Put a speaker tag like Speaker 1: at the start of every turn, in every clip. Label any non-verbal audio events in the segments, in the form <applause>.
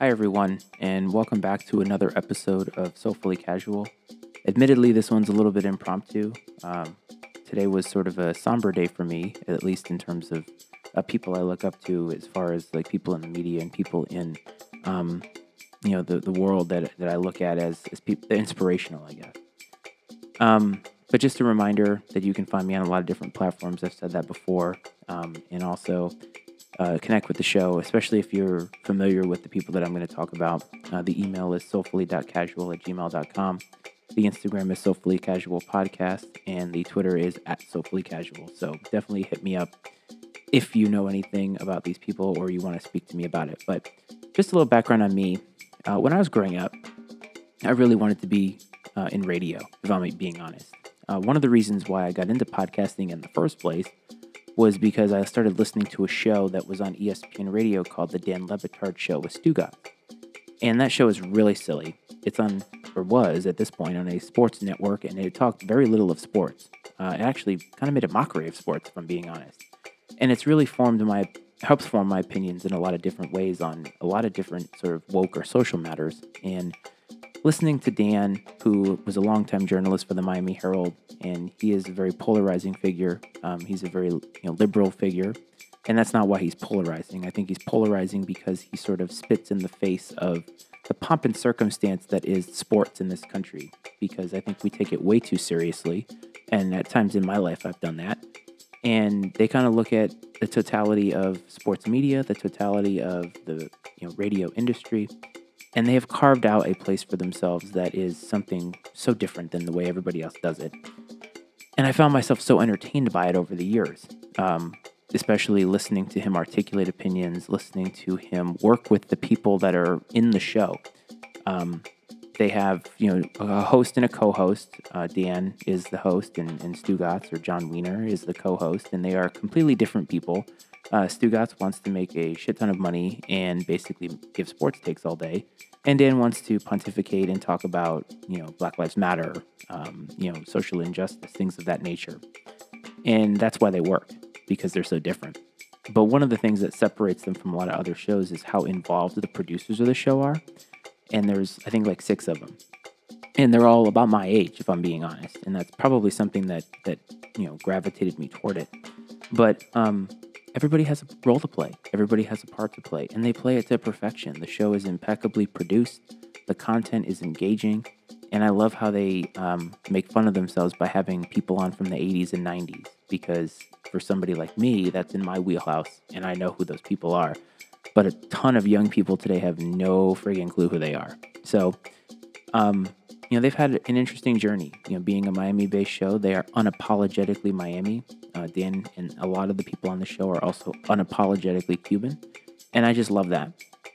Speaker 1: Hi, everyone, and welcome back to another episode of Soulfully Casual. Admittedly, this one's a little bit impromptu. Um, today was sort of a somber day for me, at least in terms of uh, people I look up to, as far as like people in the media and people in, um, you know, the, the world that, that I look at as, as people, inspirational, I guess. Um, but just a reminder that you can find me on a lot of different platforms. I've said that before. Um, and also uh, connect with the show, especially if you're familiar with the people that I'm going to talk about. Uh, the email is soulfully.casual at gmail.com. The Instagram is Soulfully Casual Podcast, and the Twitter is at Soulfully Casual. So definitely hit me up if you know anything about these people or you want to speak to me about it. But just a little background on me. Uh, when I was growing up, I really wanted to be uh, in radio, if I'm being honest. Uh, one of the reasons why I got into podcasting in the first place was because I started listening to a show that was on ESPN radio called The Dan Le Batard Show with Stugotz. And that show is really silly. It's on, or was at this point, on a sports network, and it talked very little of sports. Uh, it actually kind of made a mockery of sports, if I'm being honest. And it's really formed my, helps form my opinions in a lot of different ways on a lot of different sort of woke or social matters. And listening to Dan, who was a longtime journalist for the Miami Herald, and he is a very polarizing figure. Um, he's a very you know, liberal figure, and that's not why he's polarizing. I think he's polarizing because he sort of spits in the face of the pomp and circumstance that is sports in this country. Because I think we take it way too seriously, and at times in my life I've done that. And they kind of look at the totality of sports media, the totality of the you know radio industry, and they have carved out a place for themselves that is something so different than the way everybody else does it. And I found myself so entertained by it over the years, um, especially listening to him articulate opinions, listening to him work with the people that are in the show. Um, they have, you know, a host and a co-host. Uh, Dan is the host, and, and Stugotz or Jon Weiner is the co-host, and they are completely different people. Uh, wants to make a shit ton of money and basically give sports takes all day. And Dan wants to pontificate and talk about, you know, Black Lives Matter, um, you know, social injustice, things of that nature. And that's why they work, because they're so different. But one of the things that separates them from a lot of other shows is how involved the producers of the show are. And there's, I think, like six of them. And they're all about my age, if I'm being honest. And that's probably something that, that you know, gravitated me toward it. But um, everybody has a role to play, everybody has a part to play, and they play it to perfection. The show is impeccably produced, the content is engaging, and I love how they um, make fun of themselves by having people on from the 80s and 90s because for somebody like me, that's in my wheelhouse, and I know who those people are. But a ton of young people today have no friggin' clue who they are. So, um, you know, they've had an interesting journey. You know, being a Miami based show, they are unapologetically Miami. Uh, Dan and a lot of the people on the show are also unapologetically Cuban. And I just love that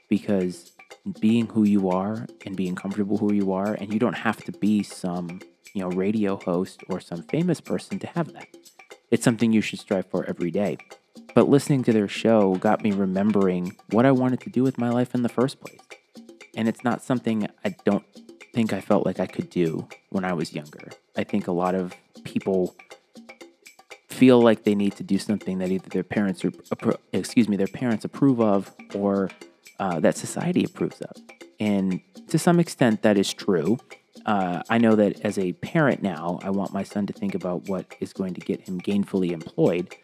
Speaker 1: because being who you are and being comfortable who you are, and you don't have to be some, you know, radio host or some famous person to have that. It's something you should strive for every day. But listening to their show got me remembering what I wanted to do with my life in the first place. And it's not something I don't think I felt like I could do when I was younger. I think a lot of people feel like they need to do something that either their parents or excuse me their parents approve of or uh, that society approves of. And to some extent, that is true. Uh, I know that as a parent now, I want my son to think about what is going to get him gainfully employed.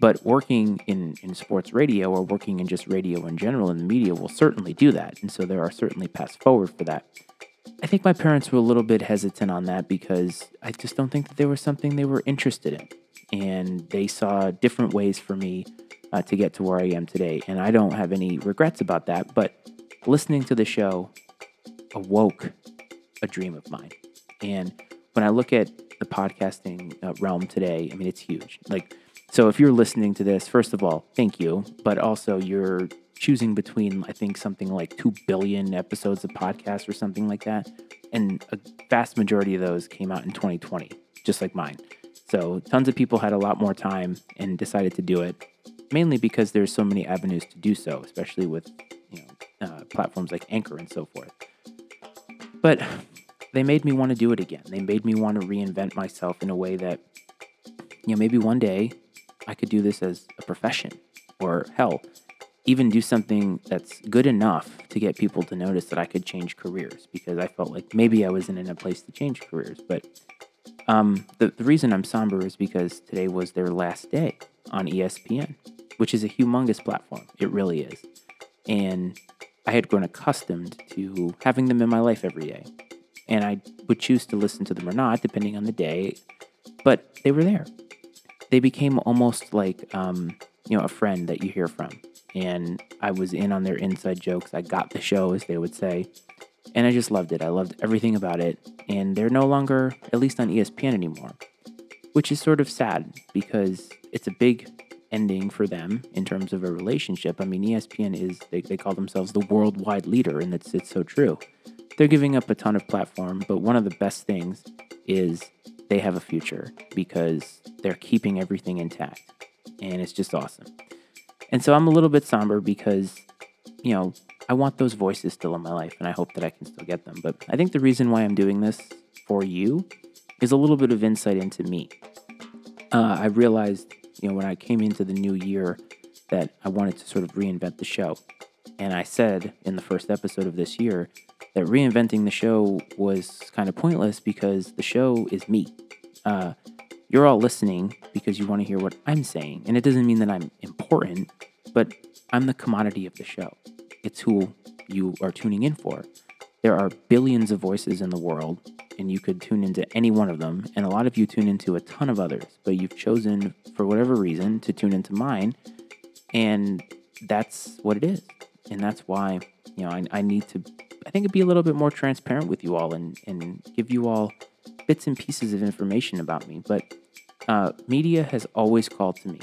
Speaker 1: But working in, in sports radio or working in just radio in general in the media will certainly do that. And so there are certainly paths forward for that. I think my parents were a little bit hesitant on that because I just don't think that there was something they were interested in. And they saw different ways for me uh, to get to where I am today. And I don't have any regrets about that. But listening to the show awoke a dream of mine. And when I look at the podcasting uh, realm today, I mean, it's huge. Like, so if you're listening to this, first of all, thank you. But also, you're choosing between, I think, something like 2 billion episodes of podcasts or something like that. And a vast majority of those came out in 2020, just like mine. So tons of people had a lot more time and decided to do it, mainly because there's so many avenues to do so, especially with you know uh, platforms like Anchor and so forth. But they made me want to do it again. They made me want to reinvent myself in a way that, you know, maybe one day I could do this as a profession, or hell, even do something that's good enough to get people to notice that I could change careers because I felt like maybe I wasn't in a place to change careers. But um, the, the reason I'm somber is because today was their last day on ESPN, which is a humongous platform. It really is. And I had grown accustomed to having them in my life every day. And I would choose to listen to them or not, depending on the day. But they were there. They became almost like, um, you know, a friend that you hear from. And I was in on their inside jokes. I got the show, as they would say. And I just loved it. I loved everything about it. And they're no longer, at least on ESPN anymore, which is sort of sad because it's a big ending for them in terms of a relationship. I mean, ESPN is, they, they call themselves the worldwide leader, and it's, it's so true. They're giving up a ton of platform, but one of the best things is they have a future because they're keeping everything intact. And it's just awesome. And so I'm a little bit somber because, you know, I want those voices still in my life and I hope that I can still get them. But I think the reason why I'm doing this for you is a little bit of insight into me. Uh, I realized, you know, when I came into the new year that I wanted to sort of reinvent the show. And I said in the first episode of this year that reinventing the show was kind of pointless because the show is me. Uh, you're all listening because you want to hear what I'm saying. And it doesn't mean that I'm important, but I'm the commodity of the show. It's who you are tuning in for. There are billions of voices in the world, and you could tune into any one of them. And a lot of you tune into a ton of others, but you've chosen, for whatever reason, to tune into mine. And that's what it is. And that's why, you know, I, I need to, I think, be a little bit more transparent with you all and, and give you all bits and pieces of information about me. But uh, media has always called to me.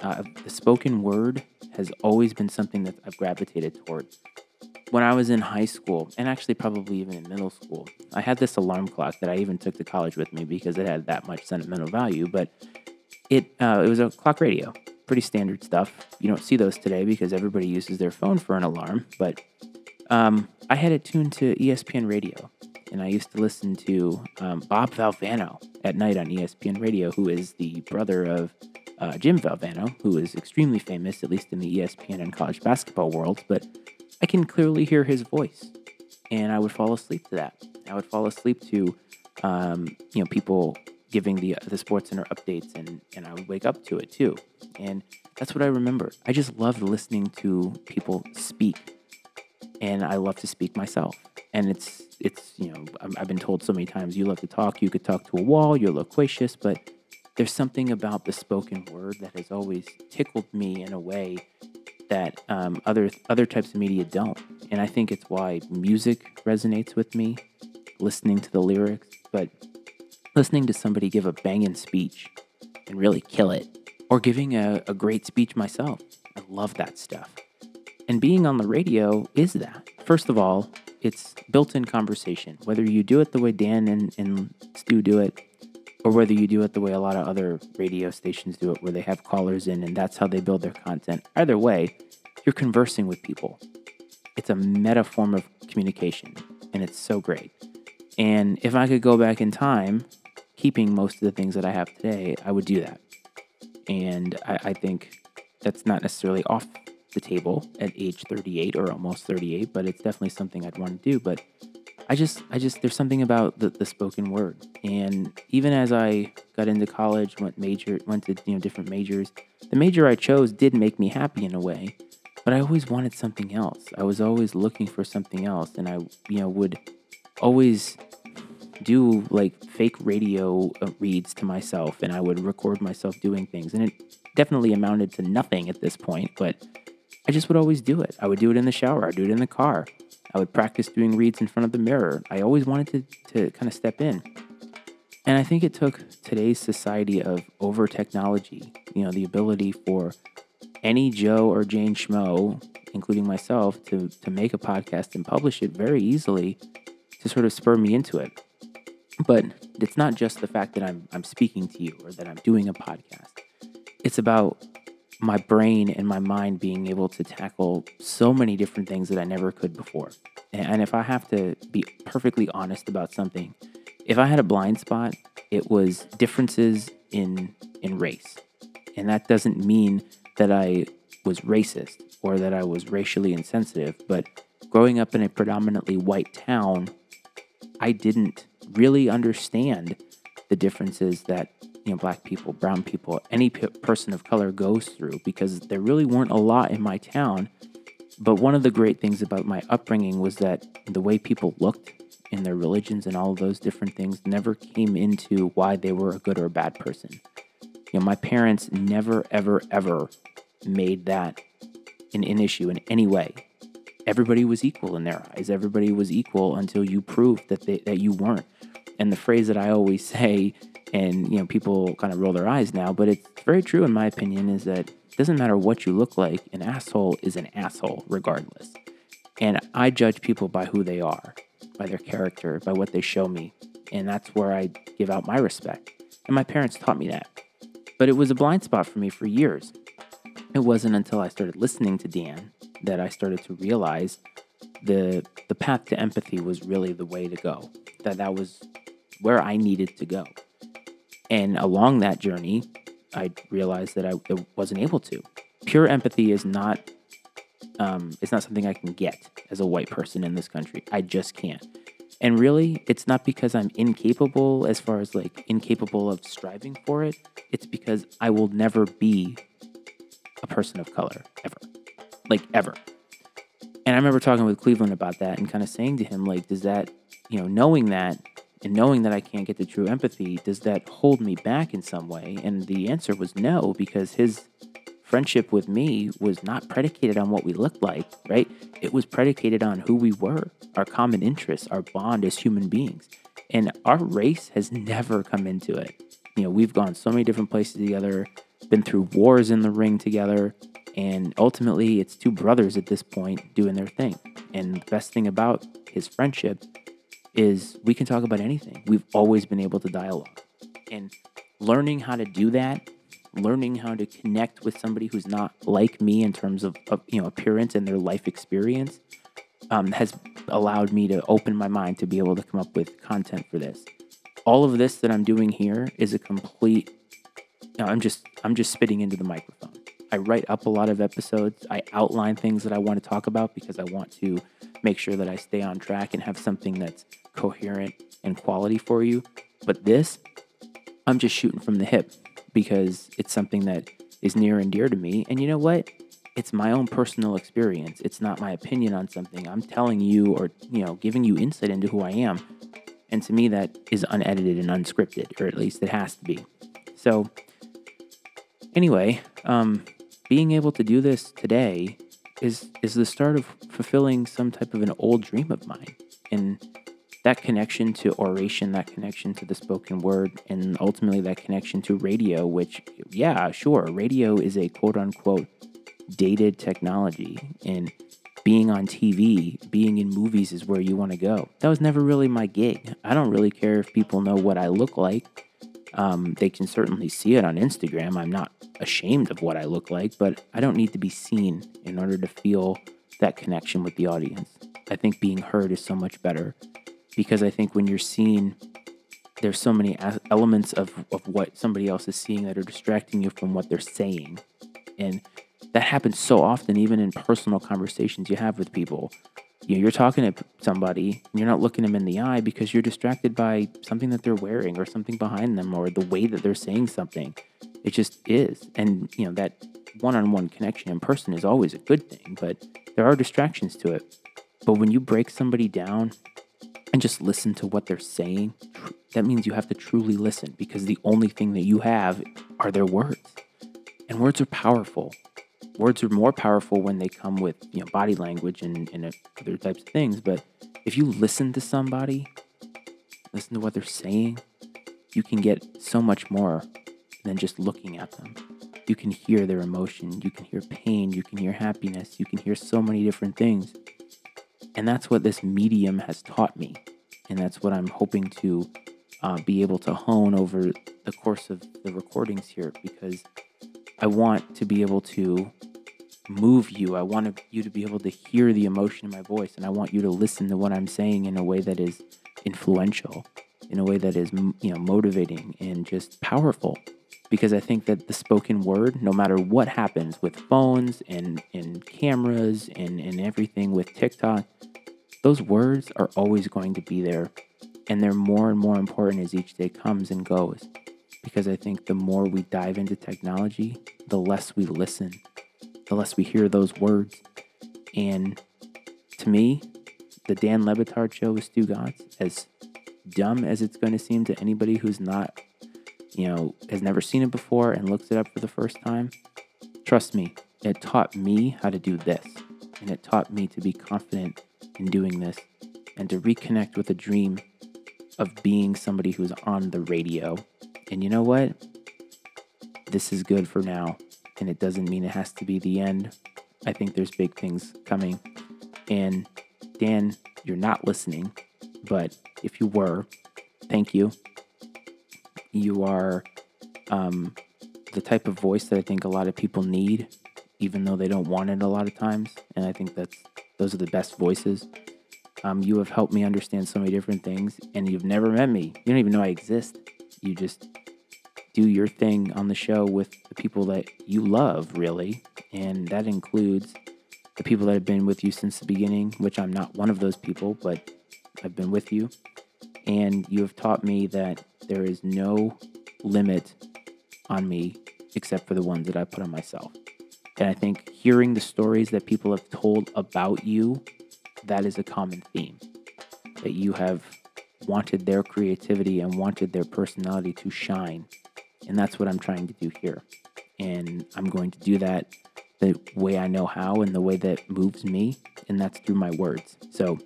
Speaker 1: Uh, the spoken word has always been something that I've gravitated towards. When I was in high school, and actually probably even in middle school, I had this alarm clock that I even took to college with me because it had that much sentimental value. But it uh, it was a clock radio, pretty standard stuff. You don't see those today because everybody uses their phone for an alarm. But um, I had it tuned to ESPN radio, and I used to listen to um, Bob Valvano at night on ESPN radio, who is the brother of uh, Jim Valvano, who is extremely famous, at least in the ESPN and college basketball world. But I can clearly hear his voice, and I would fall asleep to that. I would fall asleep to, um, you know, people giving the the Sports Center updates, and and I would wake up to it too. And that's what I remember. I just loved listening to people speak, and I love to speak myself. And it's it's you know I've been told so many times you love to talk. You could talk to a wall. You're loquacious, but there's something about the spoken word that has always tickled me in a way that um, other other types of media don't. And I think it's why music resonates with me, listening to the lyrics, but listening to somebody give a banging speech and really kill it, or giving a, a great speech myself. I love that stuff. And being on the radio is that. First of all, it's built in conversation. Whether you do it the way Dan and, and Stu do it, or whether you do it the way a lot of other radio stations do it, where they have callers in and that's how they build their content. Either way, you're conversing with people. It's a meta form of communication, and it's so great. And if I could go back in time, keeping most of the things that I have today, I would do that. And I, I think that's not necessarily off the table at age 38 or almost 38, but it's definitely something I'd want to do. But I just, I just, there's something about the, the spoken word. And even as I got into college, went major, went to, you know, different majors, the major I chose did make me happy in a way, but I always wanted something else. I was always looking for something else. And I, you know, would always do like fake radio uh, reads to myself and I would record myself doing things. And it definitely amounted to nothing at this point, but I just would always do it. I would do it in the shower, I'd do it in the car. I would practice doing reads in front of the mirror. I always wanted to, to kind of step in. And I think it took today's society of over technology, you know, the ability for any Joe or Jane Schmo, including myself, to, to make a podcast and publish it very easily to sort of spur me into it. But it's not just the fact that I'm, I'm speaking to you or that I'm doing a podcast. It's about my brain and my mind being able to tackle so many different things that I never could before. And if I have to be perfectly honest about something, if I had a blind spot, it was differences in in race. And that doesn't mean that I was racist. or that I was racially insensitive, but growing up in a predominantly white town, I didn't really understand the differences that you know black people, brown people, any p- person of color goes through because there really weren't a lot in my town. But one of the great things about my upbringing was that the way people looked in their religions and all those different things never came into why they were a good or a bad person. You know, my parents never, ever, ever made that an, an issue in any way. Everybody was equal in their eyes. Everybody was equal until you proved that they, that you weren't. And the phrase that I always <laughs> say, and you know, people kind of roll their eyes now, but it's very true in my opinion, is that it doesn't matter what you look like, an asshole is an asshole regardless. And I judge people by who they are, by their character, by what they show me. And that's where I give out my respect. And my parents taught me that. But it was a blind spot for me for years. It wasn't until I started listening to Dan that I started to realize the the path to empathy was really the way to go. That that was where I needed to go. And along that journey, I realized that I wasn't able to. Pure empathy is not um, it's not something I can get as a white person in this country. I just can't. And really, it's not because I'm incapable as far as like incapable of striving for it. It's because I will never be a person of color ever. Like ever. And I remember talking with Cleveland about that and kind of saying to him, like, does that, you know, knowing that and knowing that I can't get the true empathy, does that hold me back in some way? And the answer was no, because his friendship with me was not predicated on what we looked like, right? It was predicated on who we were, our common interests, our bond as human beings. And our race has never come into it. You know, we've gone so many different places together, been through wars in the ring together, and ultimately it's two brothers at this point doing their thing. And the best thing about his friendship is we can talk about anything. We've always been able to dialogue. And learning how to do that learning how to connect with somebody who's not like me in terms of, of you know appearance and their life experience um, has allowed me to open my mind to be able to come up with content for this. All of this that I'm doing here is a complete. You know, I'm just I'm just spitting into the microphone. I write up a lot of episodes. I outline things that I want to talk about because I want to make sure that I stay on track and have something that's coherent and quality for you. But this, I'm just shooting from the hip because it's something that is near and dear to me. And you know what? It's my own personal experience. It's not my opinion on something. I'm telling you or, you know, giving you insight into who I am. And to me, that is unedited and unscripted, or at least it has to be. So, anyway, um, being able to do this today is is the start of fulfilling some type of an old dream of mine. And that connection to oration, that connection to the spoken word, and ultimately that connection to radio, which, yeah, sure, radio is a quote unquote dated technology. And being on TV, being in movies is where you want to go. That was never really my gig. I don't really care if people know what I look like. Um, they can certainly see it on Instagram. I'm not ashamed of what I look like, but I don't need to be seen in order to feel that connection with the audience. I think being heard is so much better because I think when you're seeing, there's so many elements of, of what somebody else is seeing that are distracting you from what they're saying. And that happens so often, even in personal conversations you have with people. You know, you're talking to somebody and you're not looking them in the eye because you're distracted by something that they're wearing or something behind them or the way that they're saying something. It just is. And, you know, that one on one connection in person is always a good thing, but there are distractions to it. But when you break somebody down and just listen to what they're saying, that means you have to truly listen because the only thing that you have are their words. And words are powerful. Words are more powerful when they come with you know body language and, and other types of things. But if you listen to somebody, listen to what they're saying, you can get so much more than just looking at them. You can hear their emotion, you can hear pain, you can hear happiness, you can hear so many different things. And that's what this medium has taught me. And that's what I'm hoping to uh, be able to hone over the course of the recordings here because I want to be able to move you. I want you to be able to hear the emotion in my voice. And I want you to listen to what I'm saying in a way that is influential, in a way that is, you know, motivating and just powerful. Because I think that the spoken word, no matter what happens with phones and, and cameras and, and everything with TikTok, those words are always going to be there. And they're more and more important as each day comes and goes. Because I think the more we dive into technology, the less we listen, the less we hear those words. And to me, the Dan Le Batard show with Stu Stugotz, as dumb as it's going to seem to anybody who's not you know, has never seen it before and looks it up for the first time, trust me, it taught me how to do this. And it taught me to be confident in doing this and to reconnect with a dream of being somebody who's on the radio. And you know what? This is good for now. And it doesn't mean it has to be the end. I think there's big things coming. And Dan, you're not listening, but if you were, thank you you are um, the type of voice that I think a lot of people need, even though they don't want it a lot of times. And I think that's those are the best voices. Um, you have helped me understand so many different things, and you've never met me. You don't even know I exist. You just do your thing on the show with the people that you love, really. And that includes the people that have been with you since the beginning, which I'm not one of those people, but I've been with you. And you have taught me that there is no limit on me except for the ones that I put on myself. And I think hearing the stories that people have told about you, that is a common theme. That you have wanted their creativity and wanted their personality to shine. And that's what I'm trying to do here. And I'm going to do that the way I know how and the way that moves me. And that's through my words. So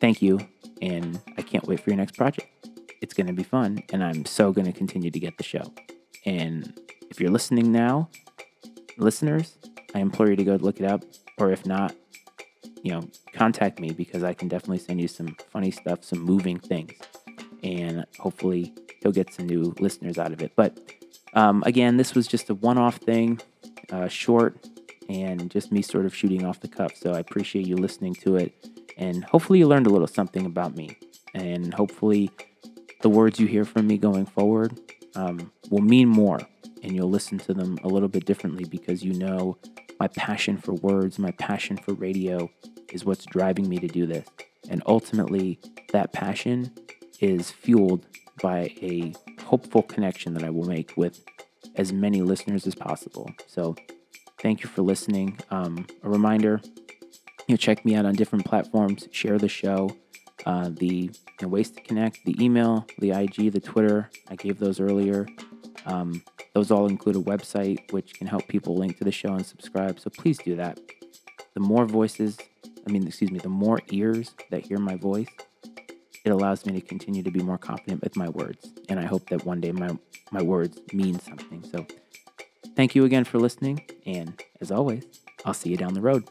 Speaker 1: thank you. And I can't wait for your next project. It's going to be fun, and I'm so going to continue to get the show. And if you're listening now, listeners, I implore you to go look it up. Or if not, you know, contact me because I can definitely send you some funny stuff, some moving things. And hopefully, he'll get some new listeners out of it. But um, again, this was just a one off thing, uh, short, and just me sort of shooting off the cuff. So I appreciate you listening to it. And hopefully, you learned a little something about me. And hopefully, the words you hear from me going forward um, will mean more and you'll listen to them a little bit differently because you know my passion for words, my passion for radio is what's driving me to do this. And ultimately, that passion is fueled by a hopeful connection that I will make with as many listeners as possible. So, thank you for listening. Um, a reminder you know, check me out on different platforms, share the show uh, the you know, ways to connect, the email, the IG, the Twitter. I gave those earlier. Um, those all include a website which can help people link to the show and subscribe. So please do that. The more voices, I mean, excuse me, the more ears that hear my voice, it allows me to continue to be more confident with my words. And I hope that one day my, my words mean something. So thank you again for listening. And as always, I'll see you down the road.